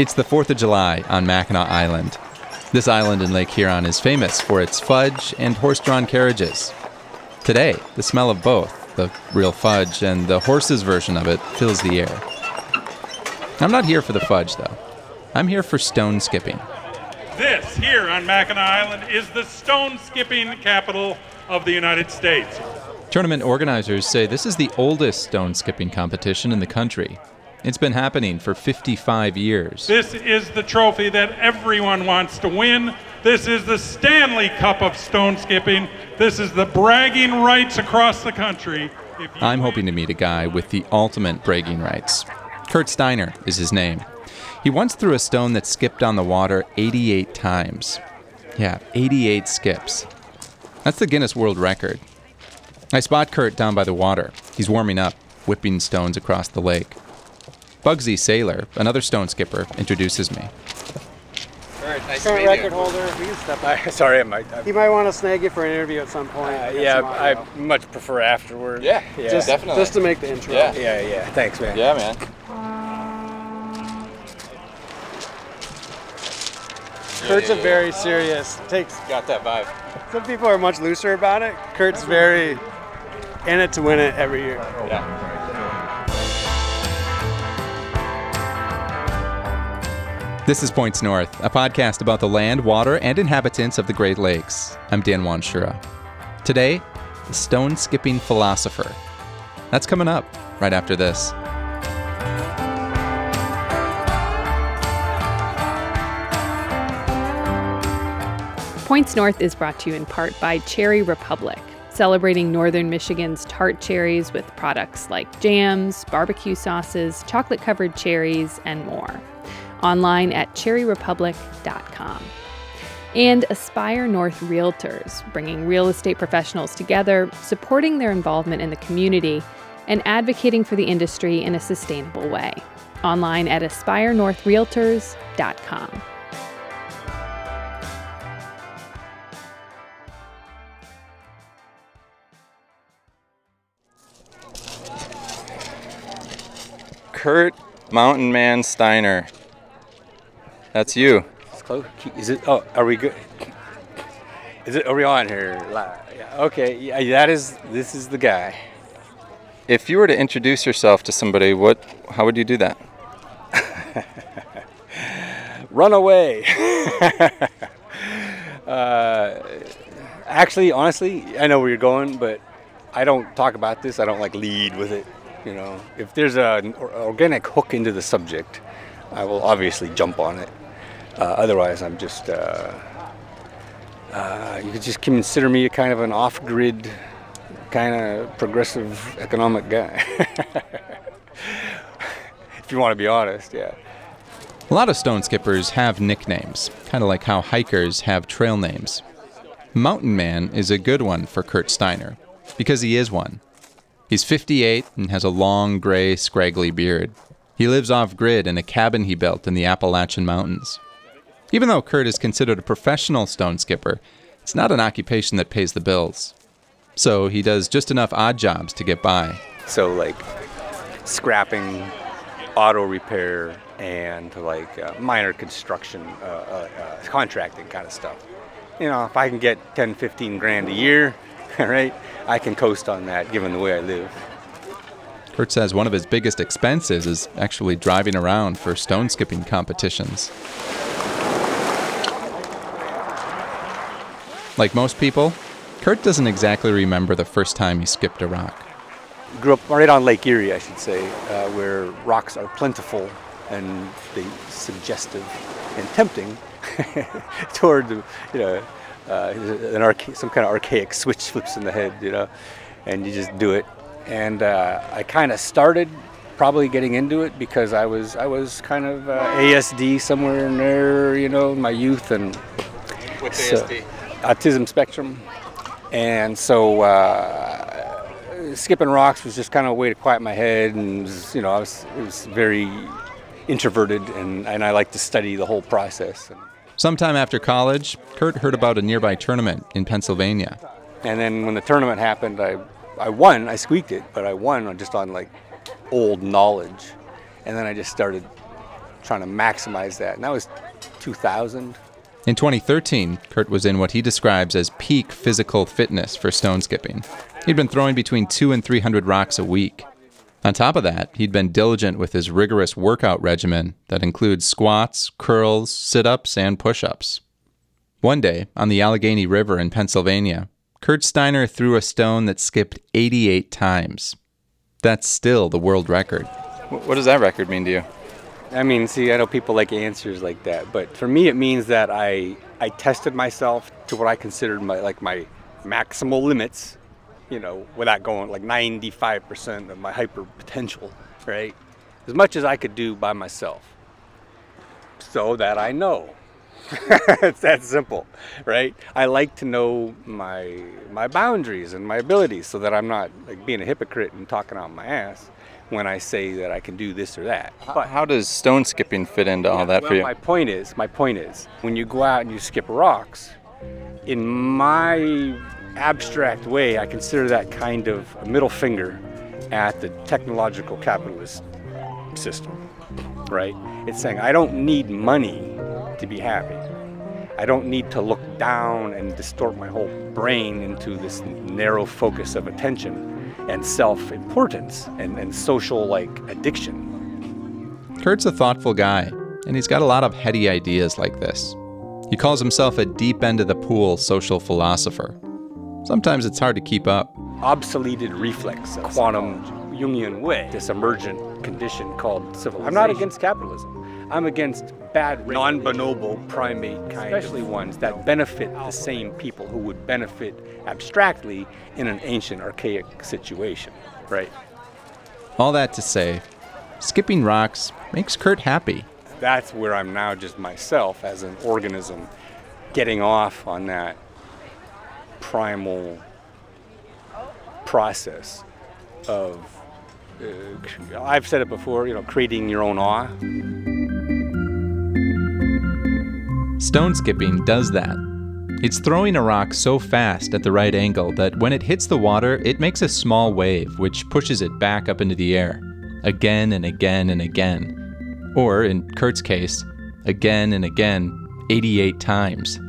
It's the 4th of July on Mackinac Island. This island in Lake Huron is famous for its fudge and horse drawn carriages. Today, the smell of both, the real fudge and the horse's version of it, fills the air. I'm not here for the fudge, though. I'm here for stone skipping. This here on Mackinac Island is the stone skipping capital of the United States. Tournament organizers say this is the oldest stone skipping competition in the country. It's been happening for 55 years. This is the trophy that everyone wants to win. This is the Stanley Cup of stone skipping. This is the bragging rights across the country. I'm hoping to meet a guy with the ultimate bragging rights. Kurt Steiner is his name. He once threw a stone that skipped on the water 88 times. Yeah, 88 skips. That's the Guinness World Record. I spot Kurt down by the water. He's warming up, whipping stones across the lake. Bugsy Sailor, another stone skipper, introduces me. All right, nice Current record holder. We can step by. Sorry, I might. I, He might want to snag you for an interview at some point. uh, yeah, some I much prefer afterward. Yeah, yeah, just, definitely. just to make the intro. Yeah. yeah, yeah. Thanks, man. Yeah, man. Kurt's Yeah, a yeah, very serious. Takes Got that vibe. some people are much looser about it. Kurt's very in it to win it every year. Yeah. This is Points North, a podcast about the land, water, and inhabitants of the Great Lakes. I'm Dan Wanschura. Today, the stone skipping philosopher. That's coming up right after this. Points North is brought to you in part by Cherry Republic, celebrating northern Michigan's tart cherries with products like jams, barbecue sauces, chocolate covered cherries, and more. Online at cherryrepublic.com. And Aspire North Realtors, bringing real estate professionals together, supporting their involvement in the community, and advocating for the industry in a sustainable way. Online at aspirenorthrealtors.com. Kurt Mountain Man Steiner. That's you. It's close. Is it? Oh, are we good? Is it? Are we on here? Okay. Yeah, that is. This is the guy. If you were to introduce yourself to somebody, what? How would you do that? Run away. uh, actually, honestly, I know where you're going, but I don't talk about this. I don't like lead with it. You know, if there's an organic hook into the subject, I will obviously jump on it. Uh, otherwise, I'm just. Uh, uh, you could just consider me a kind of an off-grid, kind of progressive economic guy. if you want to be honest, yeah. A lot of stone skippers have nicknames, kind of like how hikers have trail names. Mountain Man is a good one for Kurt Steiner, because he is one. He's 58 and has a long, gray, scraggly beard. He lives off grid in a cabin he built in the Appalachian Mountains. Even though Kurt is considered a professional stone skipper, it's not an occupation that pays the bills. So he does just enough odd jobs to get by. So like scrapping, auto repair, and like uh, minor construction, uh, uh, uh, contracting kind of stuff. You know, if I can get 10, 15 grand a year, right, I can coast on that given the way I live. Kurt says one of his biggest expenses is actually driving around for stone skipping competitions. Like most people, Kurt doesn't exactly remember the first time he skipped a rock. Grew up right on Lake Erie, I should say, uh, where rocks are plentiful and they suggestive and tempting toward you know, uh, an archa- some kind of archaic switch flips in the head, you know, and you just do it. And uh, I kind of started probably getting into it because I was I was kind of uh, ASD somewhere in there, you know, in my youth and What's So- autism spectrum, and so uh, skipping rocks was just kind of a way to quiet my head, and was, you know, I was it was very introverted, and, and I like to study the whole process. Sometime after college, Kurt heard about a nearby tournament in Pennsylvania. and then when the tournament happened, I I won. I squeaked it, but I won just on like old knowledge, and then I just started trying to maximize that. And that was 2000. In 2013, Kurt was in what he describes as peak physical fitness for stone skipping. He'd been throwing between two and 300 rocks a week. On top of that, he'd been diligent with his rigorous workout regimen that includes squats, curls, sit ups, and push ups. One day, on the Allegheny River in Pennsylvania, Kurt Steiner threw a stone that skipped 88 times. That's still the world record. What does that record mean to you? I mean, see, I know people like answers like that, but for me, it means that I I tested myself to what I considered my like my maximal limits, you know, without going like 95% of my hyper potential, right? As much as I could do by myself, so that I know. it's that simple, right? I like to know my my boundaries and my abilities, so that I'm not like being a hypocrite and talking out my ass when I say that I can do this or that. But how does stone skipping fit into all that well, for you? My point is, my point is, when you go out and you skip rocks, in my abstract way, I consider that kind of a middle finger at the technological capitalist system, right? It's saying I don't need money to be happy. I don't need to look down and distort my whole brain into this narrow focus of attention and self-importance and, and social like addiction. Kurt's a thoughtful guy, and he's got a lot of heady ideas like this. He calls himself a deep end of the pool social philosopher. Sometimes it's hard to keep up. obsoleted reflex, a quantum Jungian way, this emergent condition called civilization. I'm not against capitalism. I'm against bad, non-bonobo primate kind especially ones that benefit the same people who would benefit abstractly in an ancient, archaic situation, right? All that to say, skipping rocks makes Kurt happy. That's where I'm now just myself as an organism getting off on that primal process of uh, I've said it before, you know, creating your own awe. Stone skipping does that. It's throwing a rock so fast at the right angle that when it hits the water, it makes a small wave which pushes it back up into the air, again and again and again. Or, in Kurt's case, again and again, 88 times.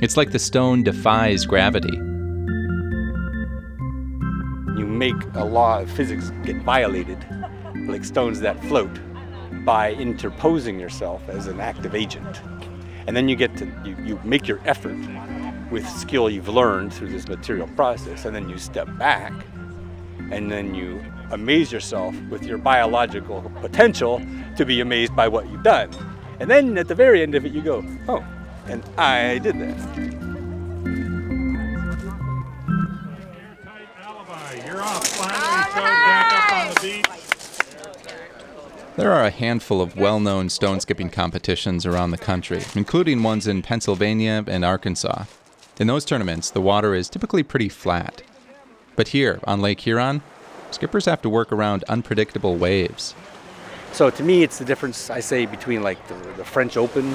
It's like the stone defies gravity. You make a law of physics get violated, like stones that float, by interposing yourself as an active agent. And then you get to, you, you make your effort with skill you've learned through this material process, and then you step back, and then you amaze yourself with your biological potential to be amazed by what you've done. And then at the very end of it, you go, oh, and I did that. You're off. Finally, so back up on the beach. There are a handful of well known stone skipping competitions around the country, including ones in Pennsylvania and Arkansas. In those tournaments, the water is typically pretty flat. But here, on Lake Huron, skippers have to work around unpredictable waves. So to me, it's the difference I say between like the, the French Open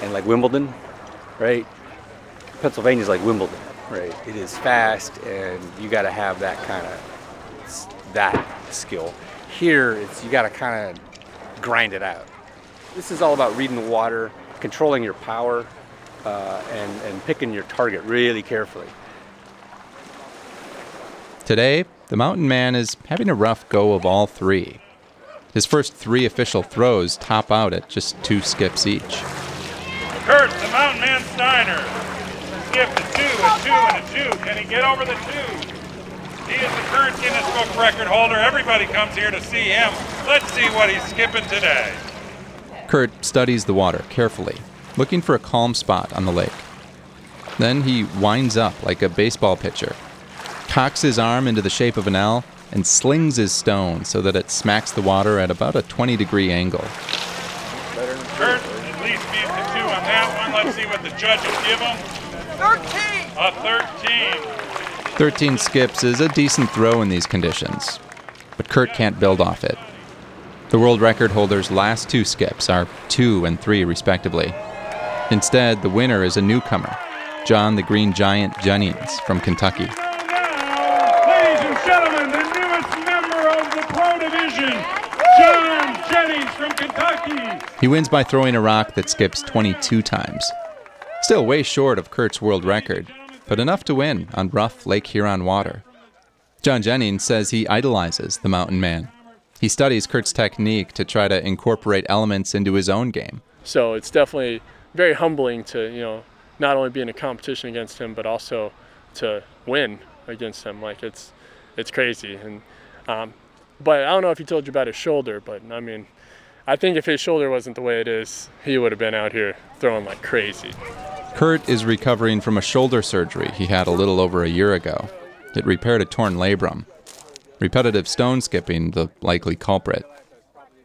and like Wimbledon, right? Pennsylvania's like Wimbledon, right? It is fast, and you got to have that kind of that skill. Here, it's you got to kind of grind it out. This is all about reading the water, controlling your power, uh, and and picking your target really carefully. Today, the mountain man is having a rough go of all three. His first three official throws top out at just two skips each. Kurt, the mountain man Steiner. Skip a two, a two, and a two. Can he get over the two? He is the current Guinness Book record holder. Everybody comes here to see him. Let's see what he's skipping today. Kurt studies the water carefully, looking for a calm spot on the lake. Then he winds up like a baseball pitcher, cocks his arm into the shape of an L, and slings his stone so that it smacks the water at about a 20 degree angle. Kurt at least beat the two on that one. Let's see what the judges give him. 13! A 13. 13 skips is a decent throw in these conditions, but Kurt can't build off it. The world record holder's last two skips are two and three, respectively. Instead, the winner is a newcomer, John the Green Giant Jennings from Kentucky. Now, ladies and gentlemen, the newest member of the Pro Division, John Jennings from Kentucky. He wins by throwing a rock that skips 22 times. Still way short of Kurt's world record, but enough to win on rough Lake Huron water. John Jennings says he idolizes the mountain man. He studies Kurt's technique to try to incorporate elements into his own game. So it's definitely very humbling to, you know, not only be in a competition against him, but also to win against him. Like it's, it's crazy. And, um, but I don't know if he told you about his shoulder, but I mean, I think if his shoulder wasn't the way it is, he would have been out here throwing like crazy. Kurt is recovering from a shoulder surgery he had a little over a year ago. It repaired a torn labrum. Repetitive stone skipping, the likely culprit.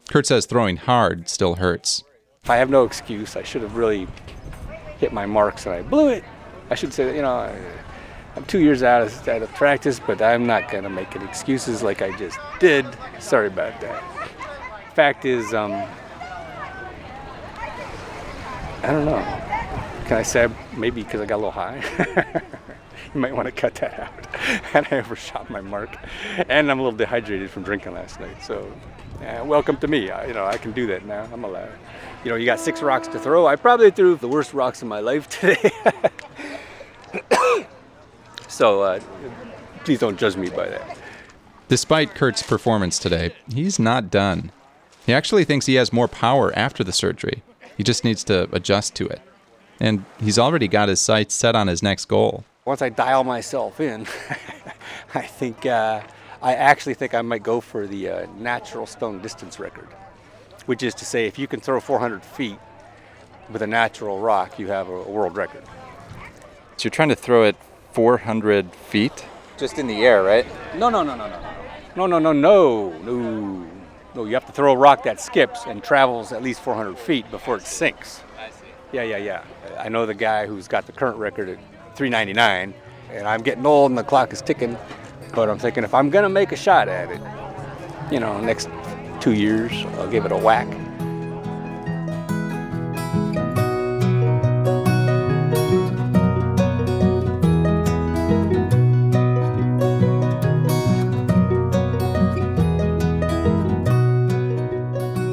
Kurt says throwing hard still hurts. I have no excuse, I should have really hit my marks and I blew it. I should say, you know, I, I'm two years out of, out of practice, but I'm not going to make any excuses like I just did. Sorry about that. Fact is, um, I don't know. Can I say maybe because I got a little high? you might want to cut that out. and I overshot my mark, and I'm a little dehydrated from drinking last night. So, welcome to me. I, you know, I can do that now. I'm allowed. You know, you got six rocks to throw. I probably threw the worst rocks in my life today. so, uh, please don't judge me by that. Despite Kurt's performance today, he's not done. He actually thinks he has more power after the surgery. He just needs to adjust to it. And he's already got his sights set on his next goal. Once I dial myself in, I think uh, I actually think I might go for the uh, natural stone distance record, which is to say, if you can throw 400 feet with a natural rock, you have a world record. So you're trying to throw it 400 feet? Just in the air, right? No, no, no, no, no. No, no, no, no, no. No, you have to throw a rock that skips and travels at least 400 feet before it sinks. Yeah, yeah, yeah. I know the guy who's got the current record at 399, and I'm getting old and the clock is ticking. But I'm thinking if I'm gonna make a shot at it, you know, next two years, I'll give it a whack.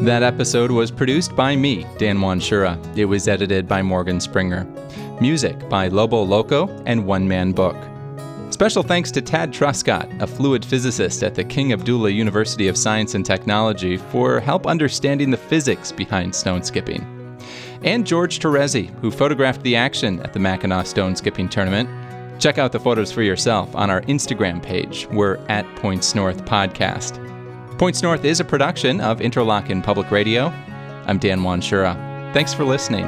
That episode was produced by me, Dan Wanschura. It was edited by Morgan Springer. Music by Lobo Loco and One Man Book. Special thanks to Tadd Truscott, a fluid physicist at the King Abdullah University of Science and Technology, for help understanding the physics behind stone skipping. And George Terezi, who photographed the action at the Mackinac Stone Skipping Tournament. Check out the photos for yourself on our Instagram page. We're at Points North Podcast. Points North is a production of Interlochen Public Radio. I'm Dan Wanschura. Thanks for listening.